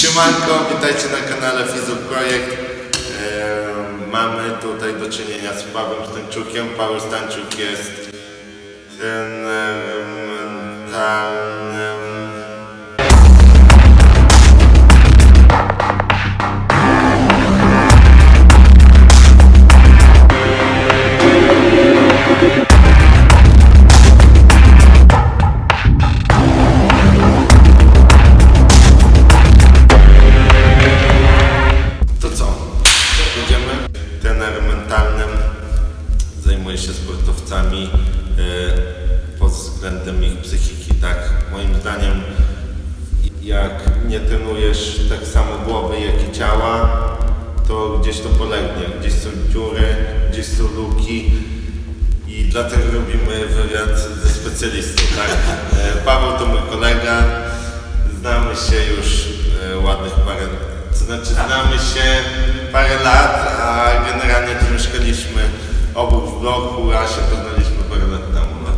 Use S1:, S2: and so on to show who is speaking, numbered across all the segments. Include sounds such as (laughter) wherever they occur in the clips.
S1: Siemanko, witajcie na kanale Fizu Projekt. Mamy tutaj do czynienia z Pawłem Stańczukiem. Paweł Stańczuk jest trenerem mentalnym. To trenujesz tak samo głowy, jak i ciała, to gdzieś to polegnie. Gdzieś są dziury, gdzieś są luki i dlatego robimy wywiad ze specjalistą, tak? E, Paweł to mój kolega, znamy się już e, ładnych parę, to znaczy znamy się parę lat, a generalnie to mieszkaliśmy obok w bloku, a się poznaliśmy parę lat temu. No.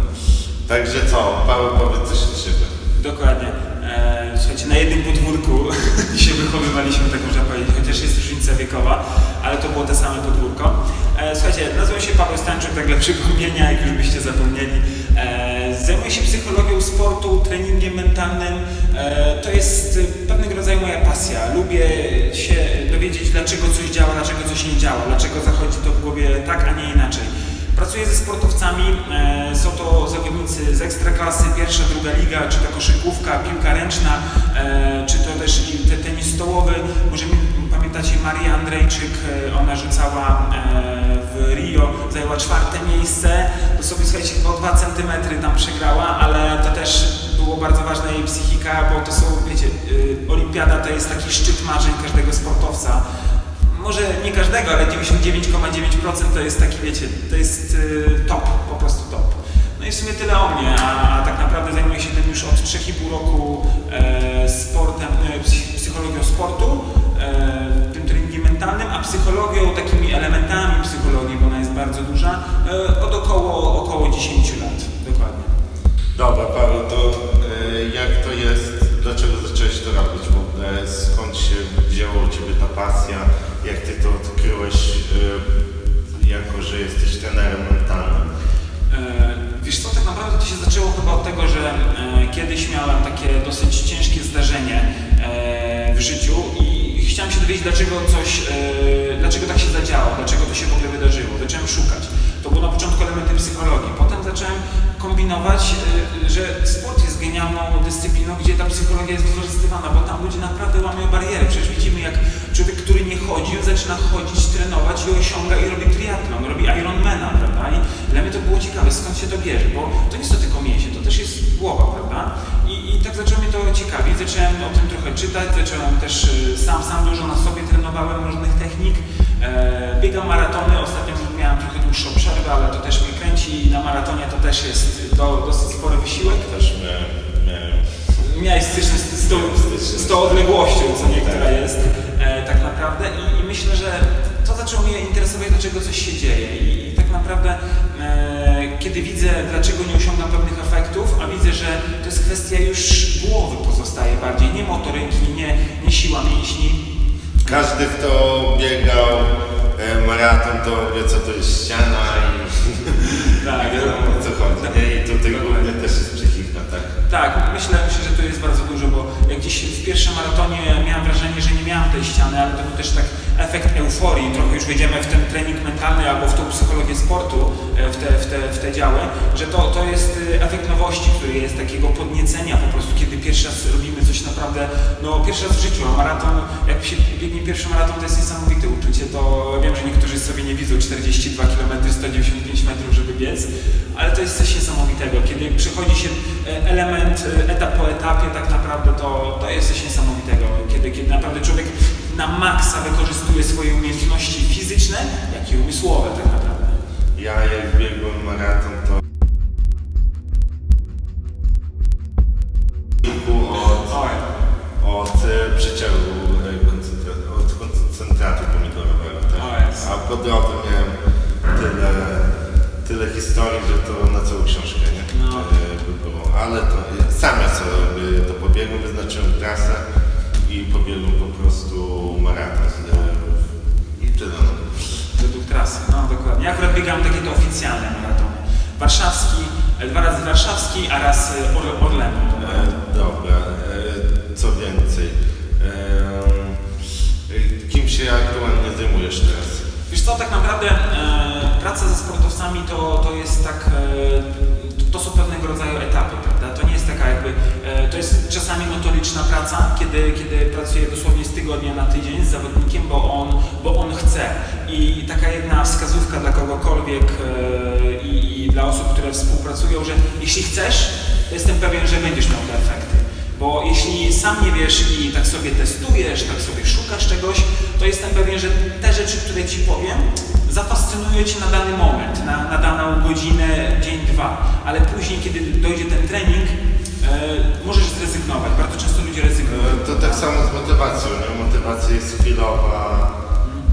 S1: Także co, Paweł powiedz coś od siebie.
S2: Dokładnie. Słuchajcie, na jednym podwórku (laughs) się wychowywaliśmy, tak można powiedzieć, chociaż jest różnica wiekowa, ale to było te same podwórko. E, słuchajcie, nazywam się Paweł Stańczuk, tak dla przypomnienia, jak już byście zapomnieli. E, zajmuję się psychologią sportu, treningiem mentalnym. E, to jest pewnego rodzaju moja pasja. Lubię się dowiedzieć, dlaczego coś działa, dlaczego coś nie działa, dlaczego zachodzi to w głowie tak, a nie inaczej. Pracuję ze sportowcami, e, są to zawodnicy z ekstraklasy, pierwsza, druga liga, czy to koszykówka, piłka ręczna, e, czy to też tenis stołowy. Może mi- pamiętacie Marię Andrejczyk, e, ona rzucała w Rio, zajęła czwarte miejsce, to sobie słuchajcie, o 2 cm tam przegrała, ale to też było bardzo ważna jej psychika, bo to są, wiecie, olimpiada to jest taki szczyt marzeń każdego sportowca może nie każdego, ale 99,9% to jest taki, wiecie, to jest y, top, po prostu top. No i w sumie tyle o mnie, a, a tak naprawdę zajmuję się tym już od 3,5 roku e, sportem, e, psy- psychologią sportu, e, tym treningiem mentalnym, a psychologią, takimi elementami psychologii, bo ona jest bardzo duża, e, od około, około 10 lat, dokładnie.
S1: Dobra, Paweł, to e, jak to jest, dlaczego zacząłeś to robić w ogóle, skąd się wzięła u Ciebie ta pasja, jak Ty to odkryłeś, e, jako że jesteś trenerem mentalnym?
S2: E, Wiesz co, tak naprawdę to się zaczęło chyba od tego, że e, kiedyś miałem takie dosyć ciężkie zdarzenie e, w życiu i chciałem się dowiedzieć, dlaczego coś, dlaczego tak się zadziało, dlaczego to się w ogóle wydarzyło. Zacząłem szukać. To było na początku elementy psychologii. Potem zacząłem kombinować, że sport jest genialną dyscypliną, gdzie ta psychologia jest wykorzystywana, bo tam ludzie naprawdę łamią bariery. Przecież widzimy, jak człowiek, który nie chodził, zaczyna chodzić, trenować i osiąga i robi triatlon, robi Ironmana, prawda? I dla mnie to było ciekawe, skąd się to bierze, bo to nie są tylko mięśnie, to też jest głowa, prawda? I, i tak zaczęło mnie to ciekawić, zacząłem o tym trochę czytać, zacząłem też y, sam, sam dużo na sobie trenowałem różnych technik, e, biegam maratony, ostatnio miałem trochę dłuższą przerwę, ale to też mnie kręci na maratonie to też jest do, dosyć spory wysiłek.
S1: Też
S2: Miałeś styczność z, tą, z tą odległością, co niektóra jest e, tak naprawdę. I, i myślę, że to zaczęło mnie interesować, dlaczego coś się dzieje. I, i tak naprawdę e, kiedy widzę, dlaczego nie osiągam pewnych efektów, a widzę, że to jest kwestia już głowy pozostaje bardziej, nie motoryki, nie, nie siła mięśni.
S1: Każdy, kto biegał e, maraton, to wie, co to jest ściana i
S2: Tak, (laughs)
S1: wiadomo,
S2: pierwszym maratonie miałem wrażenie, że nie miałem tej ściany, ale to był też tak efekt euforii. Trochę już wejdziemy w ten trening mentalny albo w tą psychologię sportu, e, w te, w te, w te działy, że to, to jest e, efekt nowości, który jest takiego podniecenia po prostu, kiedy pierwszy raz robimy coś naprawdę, no pierwszy raz w życiu, a maraton, jak się biegnie pierwszy maraton, to jest niesamowite uczucie, to wiem, że niektórzy sobie nie widzą 42 km, 195 metrów, żeby biec, ale to jest coś niesamowitego, kiedy przychodzi się e, element, e, etap po etapie, tak naprawdę to, to jest coś niesamowitego, kiedy, kiedy naprawdę człowiek na maksa wykorzystuje swoje umiejętności fizyczne, jak i umysłowe tak naprawdę.
S1: Ja jak biegłem maraton, to
S2: biegam takie to oficjalne maratony. Warszawski, e, dwa razy warszawski, a raz e, Or Orlenu.
S1: E, dobra, e, co więcej. E, e, kim się aktualnie zajmujesz teraz?
S2: Wiesz co, tak naprawdę e, praca ze sportowcami to, to jest tak, e, są pewnego rodzaju etapy, prawda? To nie jest taka jakby, e, to jest czasami notoryczna praca, kiedy, kiedy pracuję dosłownie z tygodnia na tydzień z zawodnikiem, bo on, bo on chce. I taka jedna wskazówka dla kogokolwiek e, i, i dla osób, które współpracują, że jeśli chcesz, to jestem pewien, że będziesz miał te efekty. Bo jeśli sam nie wiesz i tak sobie testujesz, tak sobie szukasz czegoś, to jestem pewien, że te rzeczy, które Ci powiem, zafascynują Cię na dany moment, na, na daną godzinę, dzień, dwa. Ale później, kiedy dojdzie ten trening, e, możesz zrezygnować. Bardzo często ludzie rezygnują.
S1: E, To tak samo z motywacją, nie? Motywacja jest chwilowa,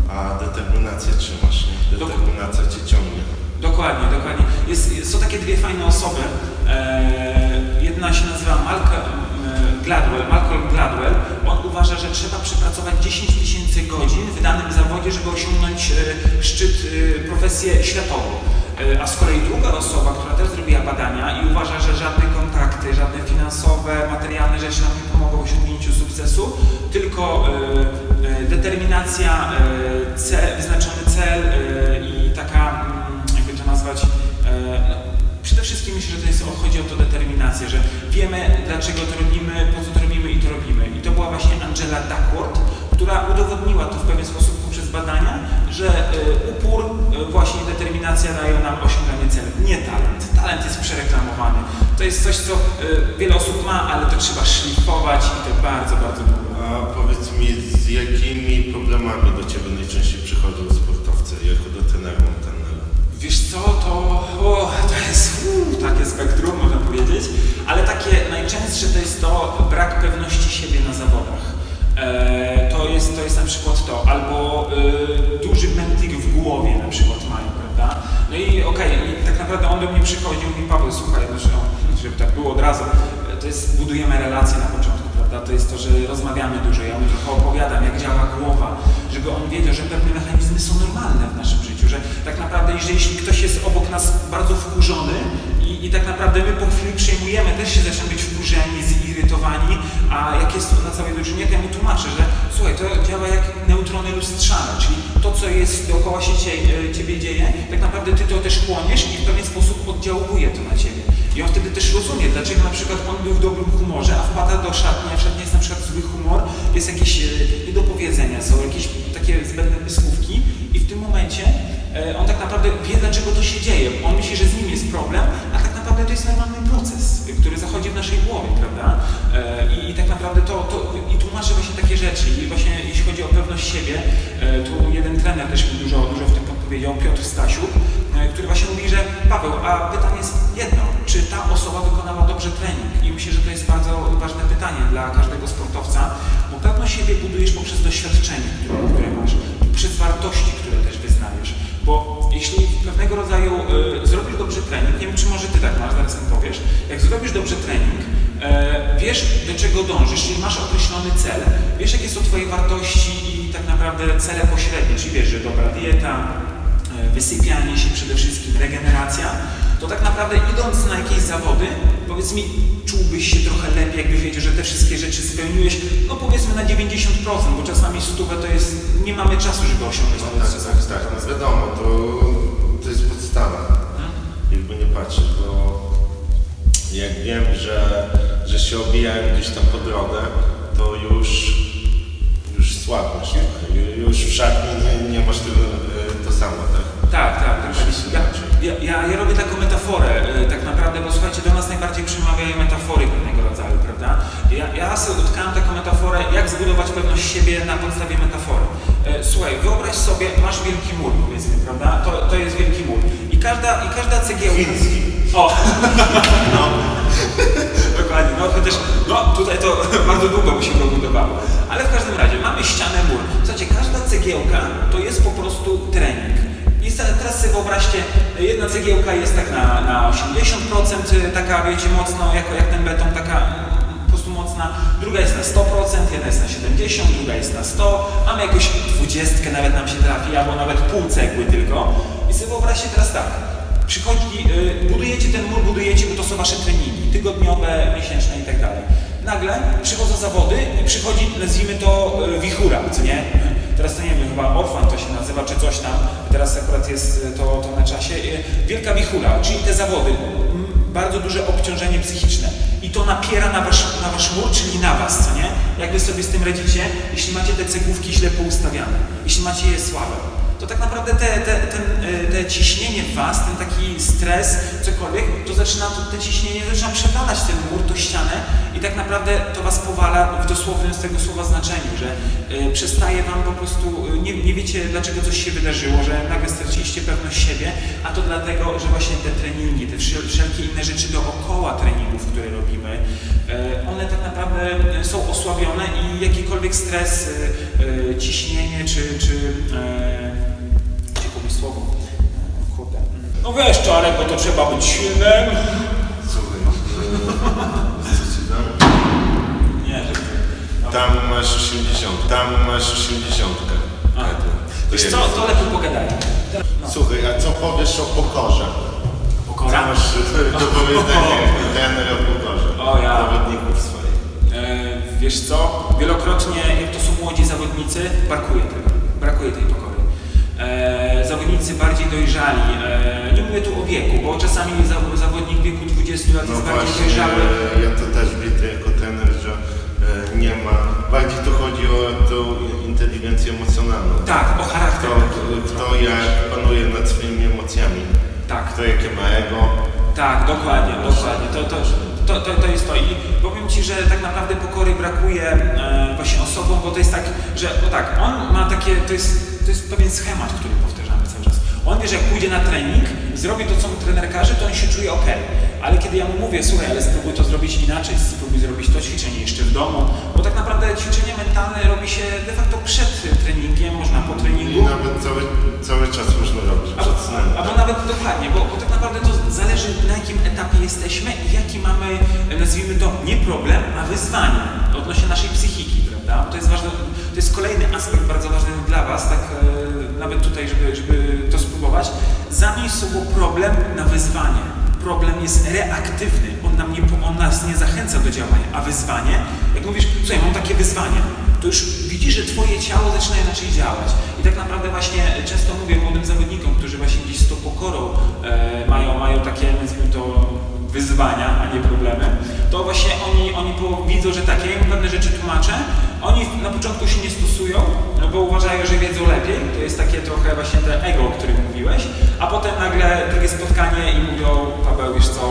S1: a determinację trzymasz, nie? Determinacja cię ciągnie.
S2: Dokładnie, dokładnie. Jest, są takie dwie fajne osoby. E, jedna się nazywa e, Gladwell, Malcolm Gladwell. On uważa, że trzeba przepracować 10 tysięcy godzin w danym zawodzie, żeby osiągnąć e, szczyt, e, profesję światową. E, a z kolei druga osoba, która też zrobiła badania i uważa, że żadne kontakty, żadne finansowe, materialne rzeczy nam nie pomogą w osiągnięciu sukcesu, tylko determinacja, cel, wyznaczony cel to determinację, że wiemy dlaczego to robimy, po co to robimy i to robimy. I to była właśnie Angela Duckworth, która udowodniła to w pewien sposób poprzez badania, że e, upór, e, właśnie determinacja dają nam osiąganie celu, nie talent. Talent jest przereklamowany. To jest coś, co e, wiele osób ma, ale to trzeba szlifować i to bardzo, bardzo długo.
S1: A powiedz mi, z jakimi problemami do Ciebie najczęściej przychodzą sportowcy, jako do mentalnego?
S2: Wiesz co, to, o, to jest uu, takie spektrum, można powiedzieć, ale takie najczęstsze to jest to brak pewności siebie na zawodach. E, to, jest, to jest na przykład to, albo e, duży mętlik w głowie na przykład mają, prawda? No i okej, i tak naprawdę on do mnie przychodzi i Paweł, słuchaj, no, że, żeby tak było od razu, e, to jest, budujemy relacje na początku, prawda? To jest to, że rozmawiamy dużo, ja mu trochę opowiadam, jak działa głowa, żeby on wiedział, że pewne mechanizmy są normalne w naszym życiu, że tak naprawdę, jeśli ktoś jest obok nas bardzo wkurzony i, i tak naprawdę my po chwili przejmujemy, też się zaczynamy być wkurzeni, zirytowani, a jak jest to na całej drużynie, to ja mu tłumaczę, że słuchaj, to działa jak neutrony lustrzane, czyli to, co jest dookoła się cie, e, ciebie dzieje, tak naprawdę ty to też chłoniesz i w pewien sposób oddziałuje to na ciebie. I on wtedy też rozumie, dlaczego na przykład on był w dobrym humorze, a wpada do szatni, a w szatni jest na przykład zły humor, jest jakieś e, niedopowiedzenia, są jakieś takie zbędne pyskówki on tak naprawdę wie, dlaczego to się dzieje. On myśli, że z nim jest problem, a tak naprawdę to jest normalny proces, e, który zachodzi w naszej głowie, prawda? E, I, i tak naprawdę to, to i tłumaczy właśnie takie rzeczy. I właśnie jeśli chodzi o pewność siebie, e, tu jeden trener też mi dużo, dużo w tym podpowiedział, Piotr Stasiuk, e, który właśnie mówi, że Paweł, a pytanie jest jedno, czy ta osoba wykonała dobrze trening? I myślę, że to jest bardzo ważne pytanie dla każdego sportowca, bo pewność siebie budujesz poprzez doświadczenie, które masz, przez wartości, które też wyznajesz. Jeśli pewnego rodzaju e, zrobisz dobrze trening, nie wiem czy może ty tak masz, zaraz mi powiesz, jak zrobisz dobrze trening, e, wiesz do czego dążysz, czyli masz określony cel, wiesz jakie są twoje wartości i tak naprawdę cele pośrednie, czyli wiesz, że dobra dieta, e, wysypianie się przede wszystkim, regeneracja, to tak naprawdę idąc na jakieś zawody, powiedz mi, czułbyś się trochę lepiej, jakbyś wiedział, że te wszystkie rzeczy spełniłeś, no powiedzmy na 90%, bo czasami stówę to jest, nie mamy czasu, żeby osiągnąć
S1: No tak, tak, tak, no wiadomo, to, to jest podstawa, jakby nie patrzeć, bo jak wiem, że, że się obijałem gdzieś tam po drodze, to już, już Ju- już w szatni nie, nie masz tego, e, to samo, tak?
S2: Tak, tak, tak.
S1: Już
S2: Ja. Ja, ja, ja robię taką metaforę e, tak naprawdę, bo słuchajcie, do nas najbardziej przemawiają metafory pewnego rodzaju, prawda? Ja, ja sobie utkałem taką metaforę, jak zbudować pewność siebie na podstawie metafory. E, Słuchaj, wyobraź sobie, masz wielki mur, powiedzmy, prawda? To, to jest wielki mur. I każda, i każda cegiełka...
S1: Chiński.
S2: O! (laughs) No. Dokładnie, no chociaż no, tutaj to (laughs) bardzo długo by się go budowało. Ale w każdym razie mamy ścianę mur. Słuchajcie, każda cegiełka to jest po prostu trening. I teraz sobie wyobraźcie, jedna cegiełka jest tak na, na 80%, taka wiecie mocno, jako jak ten beton, taka po prostu mocna, druga jest na 100%, jedna jest na jest na 100, mamy jakąś dwudziestkę nawet nam się trafi, albo nawet pół cegły tylko. I sobie wyobraźcie teraz tak, przychodzi, y, budujecie ten mur, budujecie, bo to są wasze treningi, tygodniowe, miesięczne i tak dalej. Nagle przychodzą zawody i przychodzi, nazwijmy to, y, wichura, co nie? Teraz to nie wiem, chyba Orfan to się nazywa, czy coś tam, teraz akurat jest y, to, to na czasie. Y, Wielka wichura, czyli te zawody, bardzo duże obciążenie psychiczne. I to napiera na wasz, na wasz mur, czyli na was, co nie? Jak wy sobie z tym radzicie, jeśli macie te cegłówki źle poustawiane, jeśli macie je słabe, to tak naprawdę te, te, ten, y, te ciśnienie w was, ten taki stres, cokolwiek, to zaczyna, to, te ciśnienie zaczyna przewalać ten mur, tą ścianę i tak naprawdę to was powala w dosłownym z tego słowa znaczeniu, że y, przestaje wam po prostu, y, nie, nie wiecie dlaczego coś się wydarzyło, że nagle straciliście pewność siebie, a to dlatego, że właśnie te treningi, te wszel- wszelkie inne rzeczy dookoła treningów, które robimy, y, one tak naprawdę y, są osłabione i jakikolwiek stres, y, y, ciśnienie czy, czy y, słowo? Kurde. No wiesz, Czarek, bo to trzeba być silnym.
S1: Słuchaj, e, co ci dam?
S2: Nie, że no.
S1: Tam masz 80, tam masz 80.
S2: A. Wiesz
S1: jest.
S2: co, to lepiej pogadajmy. No.
S1: Słuchaj, a co powiesz o pokorze? Co
S2: Pokora?
S1: masz do powiedzenia (laughs) trener o pokorze?
S2: O ja.
S1: Zawodników swoich.
S2: E, wiesz co, wielokrotnie, jak to są młodzi zawodnicy, brakuje tego, brakuje tej pokory. E, zawodnicy bardziej dojrzali, e, nie mówię tu o wieku, bo czasami za- zawodnik w wieku 20 lat
S1: No
S2: jest bardziej
S1: właśnie,
S2: dojrzały.
S1: ja to też widzę jako nie ma. Bardziej tu chodzi o tą inteligencję emocjonalną.
S2: Tak, o charakter.
S1: Kto, kto jak panuje nad swoimi emocjami.
S2: Tak.
S1: Kto jakie ma ego.
S2: Tak, dokładnie, dokładnie. To, to, to, to, to jest to. I powiem Ci, że tak naprawdę pokory brakuje e, właśnie osobom, bo to jest tak, że bo tak, on ma takie, to jest, to jest pewien schemat, który. On wie, że jak pójdzie na trening, zrobi to, co mu trener każe, to on się czuje ok. Ale kiedy ja mu mówię, słuchaj, ale spróbuj to zrobić inaczej, spróbuj zrobić to ćwiczenie jeszcze w domu, bo tak naprawdę ćwiczenie mentalne robi się de facto przed treningiem, można po
S1: I
S2: treningu.
S1: nawet cały, cały czas można robić
S2: Albo,
S1: przed snem.
S2: albo nawet dokładnie, bo, bo tak naprawdę to zależy na jakim etapie jesteśmy i jaki mamy, e, nazwijmy to, nie problem, a wyzwanie odnośnie naszej psychiki, prawda? To jest ważne, to jest kolejny aspekt bardzo ważny dla Was, tak e, nawet tutaj, żeby, żeby to spróbować. Zamień słowo problem na wyzwanie. Problem jest reaktywny, on, nam nie, on nas nie zachęca do działania, a wyzwanie, jak mówisz, słuchaj, mam takie wyzwanie, to już widzisz, że Twoje ciało zaczyna inaczej działać. I tak naprawdę właśnie często mówię młodym zawodnikom, którzy właśnie gdzieś z tą pokorą e, mają, mają takie, nazwijmy to, wyzwania, a nie problemy, to właśnie oni, oni widzą, że tak, ja im pewne rzeczy tłumaczę, oni na początku się nie stosują, no bo uważają, że wiedzą lepiej, to jest takie trochę właśnie te ego, o którym mówiłeś, a potem nagle drugie spotkanie i mówią, Paweł, wiesz co,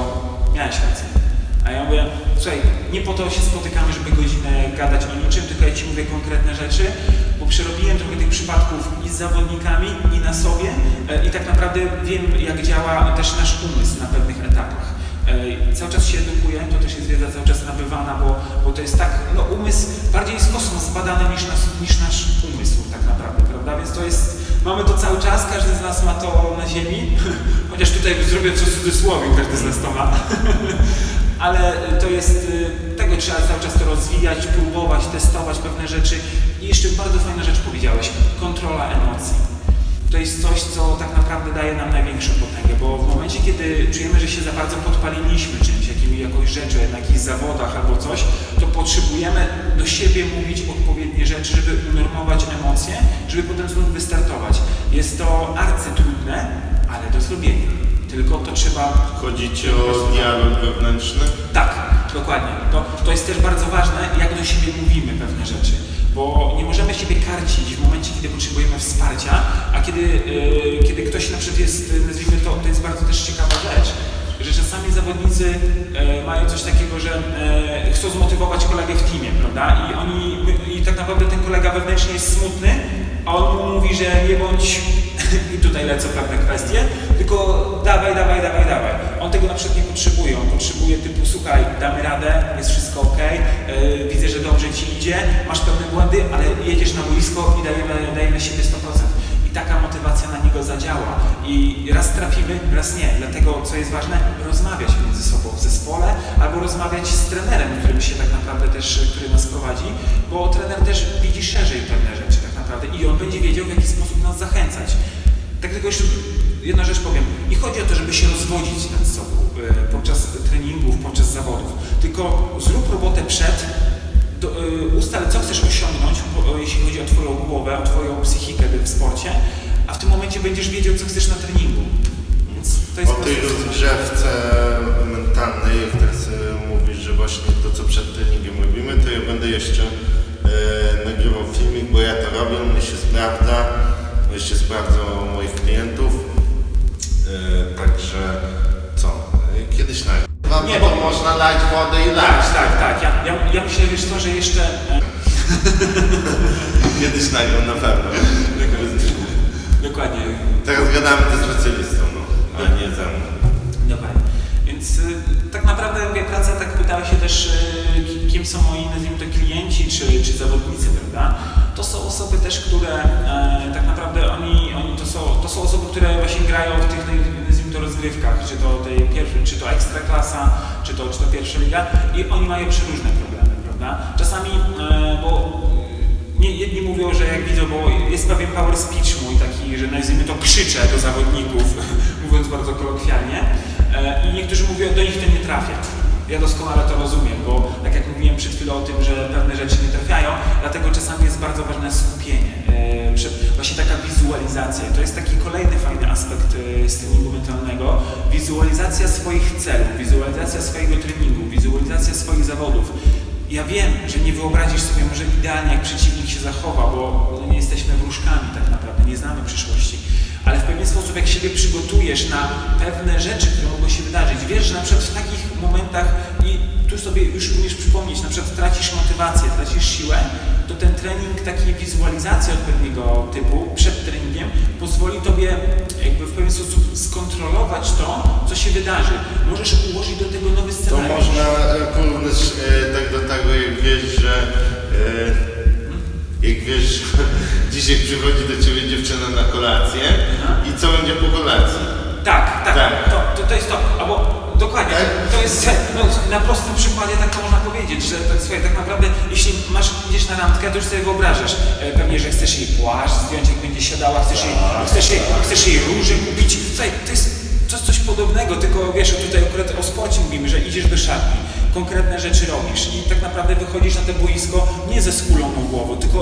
S2: miałeś rację. A ja mówię, słuchaj, nie po to się spotykamy, żeby godzinę gadać o niczym, tylko ja Ci mówię konkretne rzeczy, bo przerobiłem trochę tych przypadków i z zawodnikami, i na sobie e, i tak naprawdę wiem, jak działa też nasz umysł na pewnych etapach. E, Cały czas się edukuję, to też jest wiedza cały czas nabywana, bo, bo to jest tak, no umysł bardziej jest kosmos zbadany niż, niż nasz umysł tak naprawdę, prawda? Więc to jest, mamy to cały czas, każdy z nas ma to na ziemi, (laughs) chociaż tutaj zrobię coś cudzysłowie, każdy z nas to ma. (laughs) ale to jest, y, tego trzeba cały czas to rozwijać, próbować, testować pewne rzeczy. I jeszcze bardzo fajna rzecz powiedziałeś, kontrola emocji. To jest coś, co tak naprawdę daje nam największą potęgę, bo w momencie, kiedy czujemy, że się za bardzo podpaliliśmy czymś, jakim, jakąś rzeczą, na jakichś zawodach albo coś, to potrzebujemy do siebie mówić odpowiednie rzeczy, żeby unormować emocje, żeby potem znów wystartować. Jest to arcytrudne, ale do zrobienia. Tylko to trzeba
S1: Chodzi ci o dialog wewnętrzny?
S2: tak, dokładnie. To, to jest też bardzo ważne, jak do siebie mówimy pewne rzeczy. Bo nie możemy siebie karcić w momencie, kiedy potrzebujemy wsparcia, a kiedy, yy, kiedy ktoś na przykład jest, yy, nazwijmy to, to jest bardzo też ciekawa rzecz, że czasami zawodnicy yy, mają coś takiego, że chcą zmotywować kolegę w teamie, prawda? I oni, i tak naprawdę ten kolega wewnętrznie jest smutny, a on mu mówi, że nie bądź, (laughs) i tutaj lecą pewne kwestie, tylko dawaj, dawaj, dawaj, dawaj. On tego na przykład nie potrzebuje, on potrzebuje typu słuchaj, damy radę, jest wszystko ok, yy, e, widzę, że dobrze Ci idzie, masz pewne błędy, ale jedziesz na boisko i dajemy, dajemy siebie 100%. I taka motywacja na niego zadziała. I raz trafimy, raz nie. Dlatego, co jest ważne, rozmawiać między sobą w zespole albo rozmawiać z trenerem, którym się tak naprawdę też, który nas prowadzi, bo trener też widzi szerzej pewne rzeczy tak naprawdę i on będzie wiedział, w jaki sposób nas zachęcać jeszcze jedna rzecz powiem. Nie chodzi o to, żeby się rozwodzić nad sobą e, podczas treningów, podczas zawodów. Tylko zrób robotę przed, do, e, ustal co chcesz osiągnąć, e, jeśli chodzi o Twoją głowę, o Twoją psychikę w sporcie, a w tym momencie będziesz wiedział, co chcesz na treningu. Więc to jest
S1: O tej rozgrzewce mentalnej, jak teraz e, mówisz, że właśnie to, co przed treningiem robimy, to ja będę jeszcze e, nagrywał filmik, bo ja to robię, mnie się sprawdza, sprawdza u moich klientów. E, także co? E, kiedyś nagram.
S2: Nie,
S1: Nie,
S2: bo-
S1: można lać wodę i lać.
S2: Tak, tak, tak. Ja, ja, ja myślę, wiesz co, że jeszcze... E, (laughs)
S1: Kiedyś nagram na pewno.
S2: dokładnie,
S1: Teraz gadamy ze specjalistą, no, a nie ze mną.
S2: Dokładnie. Więc tak naprawdę mówię, praca, tak pytałeś się też, ki- kim są moi, nazwijmy to klienci, czy, czy zawodnicy, prawda? To są osoby też, które e, tak naprawdę to, są, osoby, które właśnie grają w tych, to rozgrywkach, czy to tej pierwszej, czy to ekstraklasa, czy to, czy to pierwsza liga i oni mają przeróżne problemy, prawda? Czasami, e, bo nie, jedni mówią, że jak widzą, bo jest pewien power speech mój taki, że nazwijmy to krzyczę do zawodników, (laughs) mówiąc bardzo kolokwialnie e, i niektórzy mówią, do nich to nie trafia. Ja doskonale to rozumiem, bo tak jak mówiłem przed chwilą o tym, że pewne rzeczy nie trafiają, dlatego czasami jest bardzo ważne skupienie, e, przed, właśnie taka wizualizacja. To jest taki kolejny fajny aspekt e, z treningu mentalnego. Wizualizacja swoich celów, wizualizacja swojego treningu, wizualizacja swoich zawodów. Ja wiem, że nie wyobrazisz sobie może idealnie, jak przeciwnik się zachowa, bo no, nie jesteśmy wróżkami tak naprawdę, nie znamy przyszłości. Ale w pewien sposób, jak siebie przygotujesz na pewne rzeczy, które mogą się wydarzyć, wiesz, że na przykład w takich momentach i tu sobie już umiesz przypomnieć, na przykład tracisz motywację, tracisz siłę, to ten trening takiej wizualizacji odpowiedniego typu przed treningiem pozwoli Tobie jakby w pewien sposób skontrolować to, co się wydarzy. Możesz ułożyć do tego nowy
S1: To
S2: scenariusz.
S1: można e, porównać e, tak do tego, jak wiesz, że e, jak wiesz, że (laughs) dzisiaj przychodzi do ciebie dziewczyna na kolację i co będzie po kolacji?
S2: Tak, tak,
S1: Tak.
S2: To, to, to jest to. Albo dokładnie,
S1: Tak?
S2: to jest no, na prostym przykładzie tak to można powiedzieć, że tak, słuchaj, tak naprawdę jeśli masz idziesz na randkę, to już sobie wyobrażasz e, pewnie, że chcesz jej płaszcz zdjąć, jak będzie siadała, chcesz jej, chcesz jej, chcesz jej róże kupić. Słuchaj, to jest coś, coś podobnego, tylko wiesz, tutaj akurat o sporcie mówimy, że idziesz do szatni, konkretne rzeczy robisz i tak naprawdę wychodzisz na to boisko nie ze skuloną głową, tylko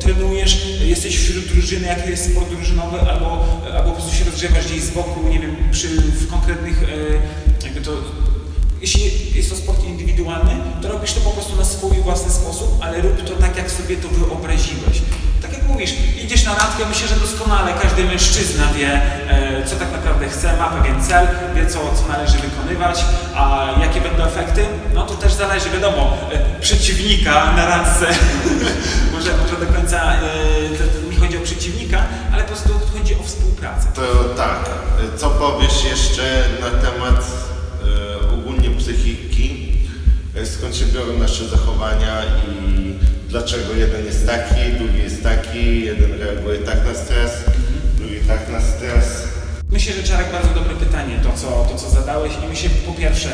S2: trenujesz, jesteś wśród drużyny, jak jest sport drużynowy, albo, albo po prostu się rozgrzewasz gdzieś z boku, nie wiem, przy, w konkretnych, e, to, jeśli jest to sport indywidualny, to robisz to po prostu na swój własny sposób, ale rób to tak, jak sobie to wyobraziłeś. Tak jak mówisz, idziesz na randkę, myślę, że doskonale każdy mężczyzna wie, e, co tak naprawdę chce, ma pewien cel, wie, co, co należy wykonywać, a jakie będą efekty, no to też zależy, wiadomo, e, przeciwnika na randce, (laughs) może, może do końca nie chodzi o przeciwnika, ale po prostu chodzi o współpracę.
S1: To tak, co powiesz jeszcze na temat ogólnie psychiki, e, skąd się biorą nasze zachowania i dlaczego jeden jest taki, drugi jest taki, jeden reaguje tak na stres, drugi tak na stres.
S2: Myślę, że Czarek bardzo dobre pytanie, to co, to co zadałeś i myślę po pierwsze,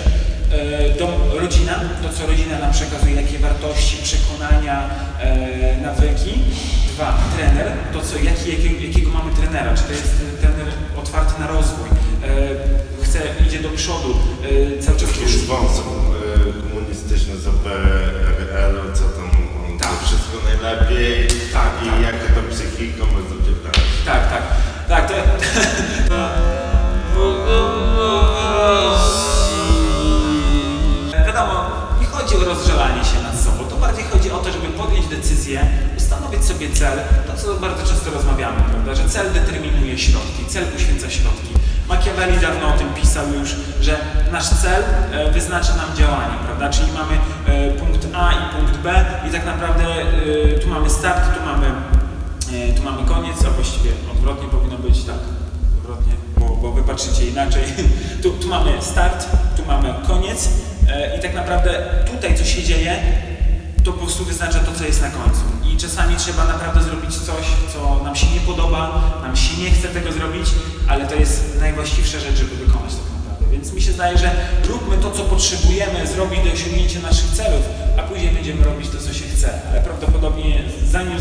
S2: e, dom, rodzina, to co rodzina nam przekazuje, jakie wartości, przekonania, e, nawyki. Dwa, trener, to co, jaki, jakiego, jakiego mamy trenera, czy to jest trener otwarty na rozwój, e, chce, idzie do przodu, e, cały czas
S1: Taki z wąsą e, komunistyczny z OPRL-u, co tam on
S2: Tak.
S1: wszystko najlepiej
S2: Tak,
S1: i
S2: tak.
S1: jak to psychiką dopierdalać.
S2: Tak, tak, tak, to... Wiadomo, nie chodzi o rozżalanie się nad sobą, to bardziej chodzi o to, żeby podjąć decyzję, ustanowić sobie cel, to co bardzo często rozmawiamy, prawda, że cel determinuje środki, cel uświęca środki. Machiavelli dawno o tym pisał już, że nasz cel e, wyznacza nam działanie, prawda, czyli mamy e, punkt A i punkt B i tak naprawdę e, tu mamy start, tu mamy Tu mamy koniec, a właściwie odwrotnie powinno być, tak, odwrotnie, bo, bo wy patrzycie inaczej. (laughs) Tu, tu mamy start, tu mamy koniec i tak naprawdę tutaj co się dzieje, to po prostu wyznacza to, co jest na końcu. Czasami trzeba naprawdę zrobić coś, co nam się nie podoba, nam się nie chce tego zrobić, ale to jest najwłaściwsza rzecz, żeby wykonać tak naprawdę. Więc mi się zdaje, że róbmy to, co potrzebujemy zrobić do osiągnięcia naszych celów, a później będziemy robić to, co się chce. Ale prawdopodobnie zanim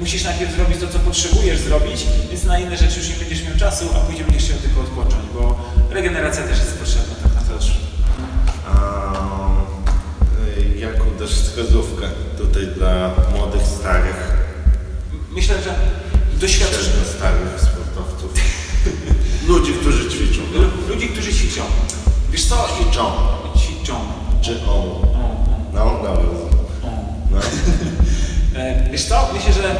S2: musisz najpierw zrobić to, co potrzebujesz zrobić, więc na inne rzeczy już nie będziesz miał czasu, a później będziesz chciał tylko odpocząć, bo regeneracja też jest potrzebna
S1: dasz wskazówkę tutaj dla młodych, starych,
S2: Myślę, że doświadczenie
S1: średnio starych sportowców? (laughs) Ludzi, którzy ćwiczą.
S2: Lu- ludzi, którzy ćwiczą. Wiesz co?
S1: Ćwiczą.
S2: Ćwiczą.
S1: Czy on?
S2: O, o,
S1: No. No. (laughs)
S2: E, Wiesz co, myślę, że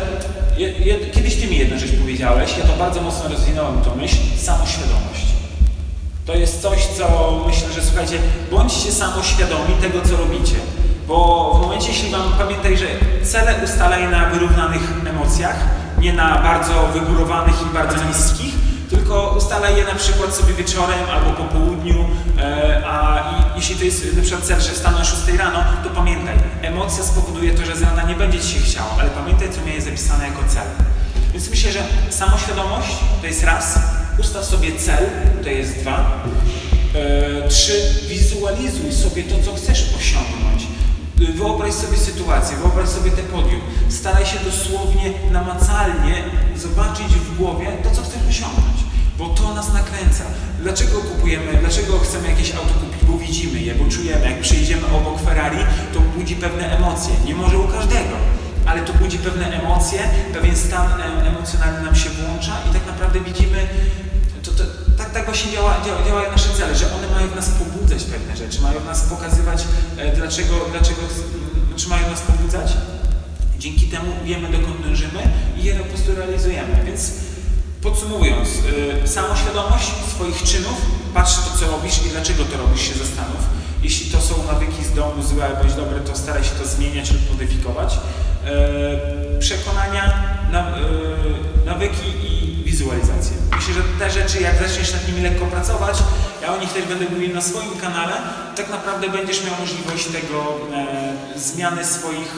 S2: kiedyś Ty mi jedną rzecz powiedziałeś, ja to bardzo mocno rozwinąłem tą myśl, samoświadomość. To jest coś, co myślę, że słuchajcie, bądźcie samoświadomi tego, co robicie. Bo w momencie, jeśli Wam pamiętaj, że cele ustalaj na wyrównanych emocjach, nie na bardzo wygórowanych i bardzo niskich, tylko ustalaj je na przykład sobie wieczorem albo po południu, e, a jeśli to jest na przykład cel, że wstanę o 6 rano, to pamiętaj, emocja spowoduje to, że z rana nie będzie Ci się chciało, ale pamiętaj, co miałeś zapisane jako cel. Więc myślę, że samoświadomość to jest raz, ustaw sobie cel, to jest dwa, e, trzy, wizualizuj sobie to, co chcesz osiągnąć. Wyobraź sobie sytuację, wyobraź sobie te podium. Staraj się dosłownie, namacalnie zobaczyć w głowie to, co chcesz osiągnąć, bo to nas nakręca. Dlaczego kupujemy, dlaczego chcemy jakieś auto kupić? Bo widzimy je, bo czujemy, jak przejdziemy obok Ferrari, to budzi pewne emocje. Nie może u każdego ale to budzi pewne emocje, pewien stan emocjonalny nam się włącza i tak naprawdę widzimy, to, to, tak, właśnie działa, działa, działają nasze cele, że one mają w nas pobudzać pewne rzeczy, mają w nas pokazywać, e, dlaczego, dlaczego, czy mają nas pobudzać. Dzięki temu wiemy, dokąd dążymy i je po prostu realizujemy. Więc podsumowując, y, samoświadomość swoich czynów, patrz to, co robisz i dlaczego to robisz, się zastanów. Jeśli to są nawyki z domu złe bądź dobre, to staraj się to zmieniać lub modyfikować. E, Przekonania, na, e, nawyki i wizualizacje. Myślę, że te rzeczy, jak zaczniesz nad nimi lekko pracować, ja o nich też będę mówił na swoim kanale, tak naprawdę będziesz miał możliwość tego e, zmiany swoich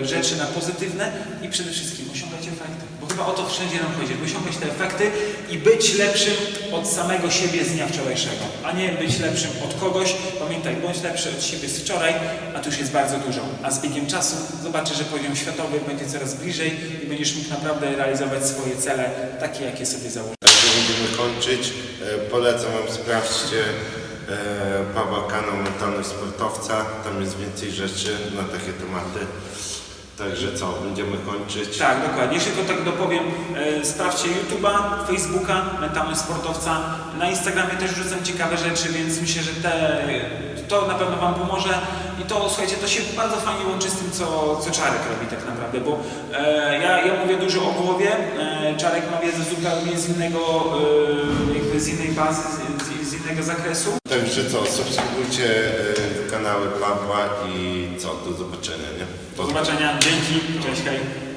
S2: e, rzeczy na pozytywne i przede wszystkim osiągać efekty. Bo chyba o to wszędzie nam chodzi, osiągać te efekty i być lepszym od samego siebie z dnia wczorajszego, a nie być lepszym od kogoś. Pamiętaj, bądź lepszy od siebie z wczoraj, a to już jest bardzo dużo. A z biegiem czasu zobaczysz, że poziom światowy będzie coraz bliżej i będziesz mógł naprawdę realizować swoje cele, takie jakie sobie założysz.
S1: Będziemy kończyć. E, Polecam Wam, sprawdźcie e, Pawła kanał Mentalny Sportowca. Tam jest więcej rzeczy na takie tematy. Także co, będziemy kończyć.
S2: Tak, dokładnie. Jeszcze tylko tak dopowiem, e, sprawdźcie YouTube'a, Facebooka, Mentalny Sportowca. Na Instagramie też wrzucam ciekawe rzeczy, więc myślę, że te, to na pewno Wam pomoże. I to, słuchajcie, to się bardzo fajnie łączy z tym, co, co Czarek robi tak naprawdę, bo e, ja, ja mówię dużo o głowie, e, Czarek ma wiedzę zupełnie z innego, e, jakby z innej bazy, z, z innego zakresu.
S1: Także co, subskrybujcie e, kanały Pawła i co, do zobaczenia, nie?
S2: Do zobaczenia, dzięki, cześć, hej.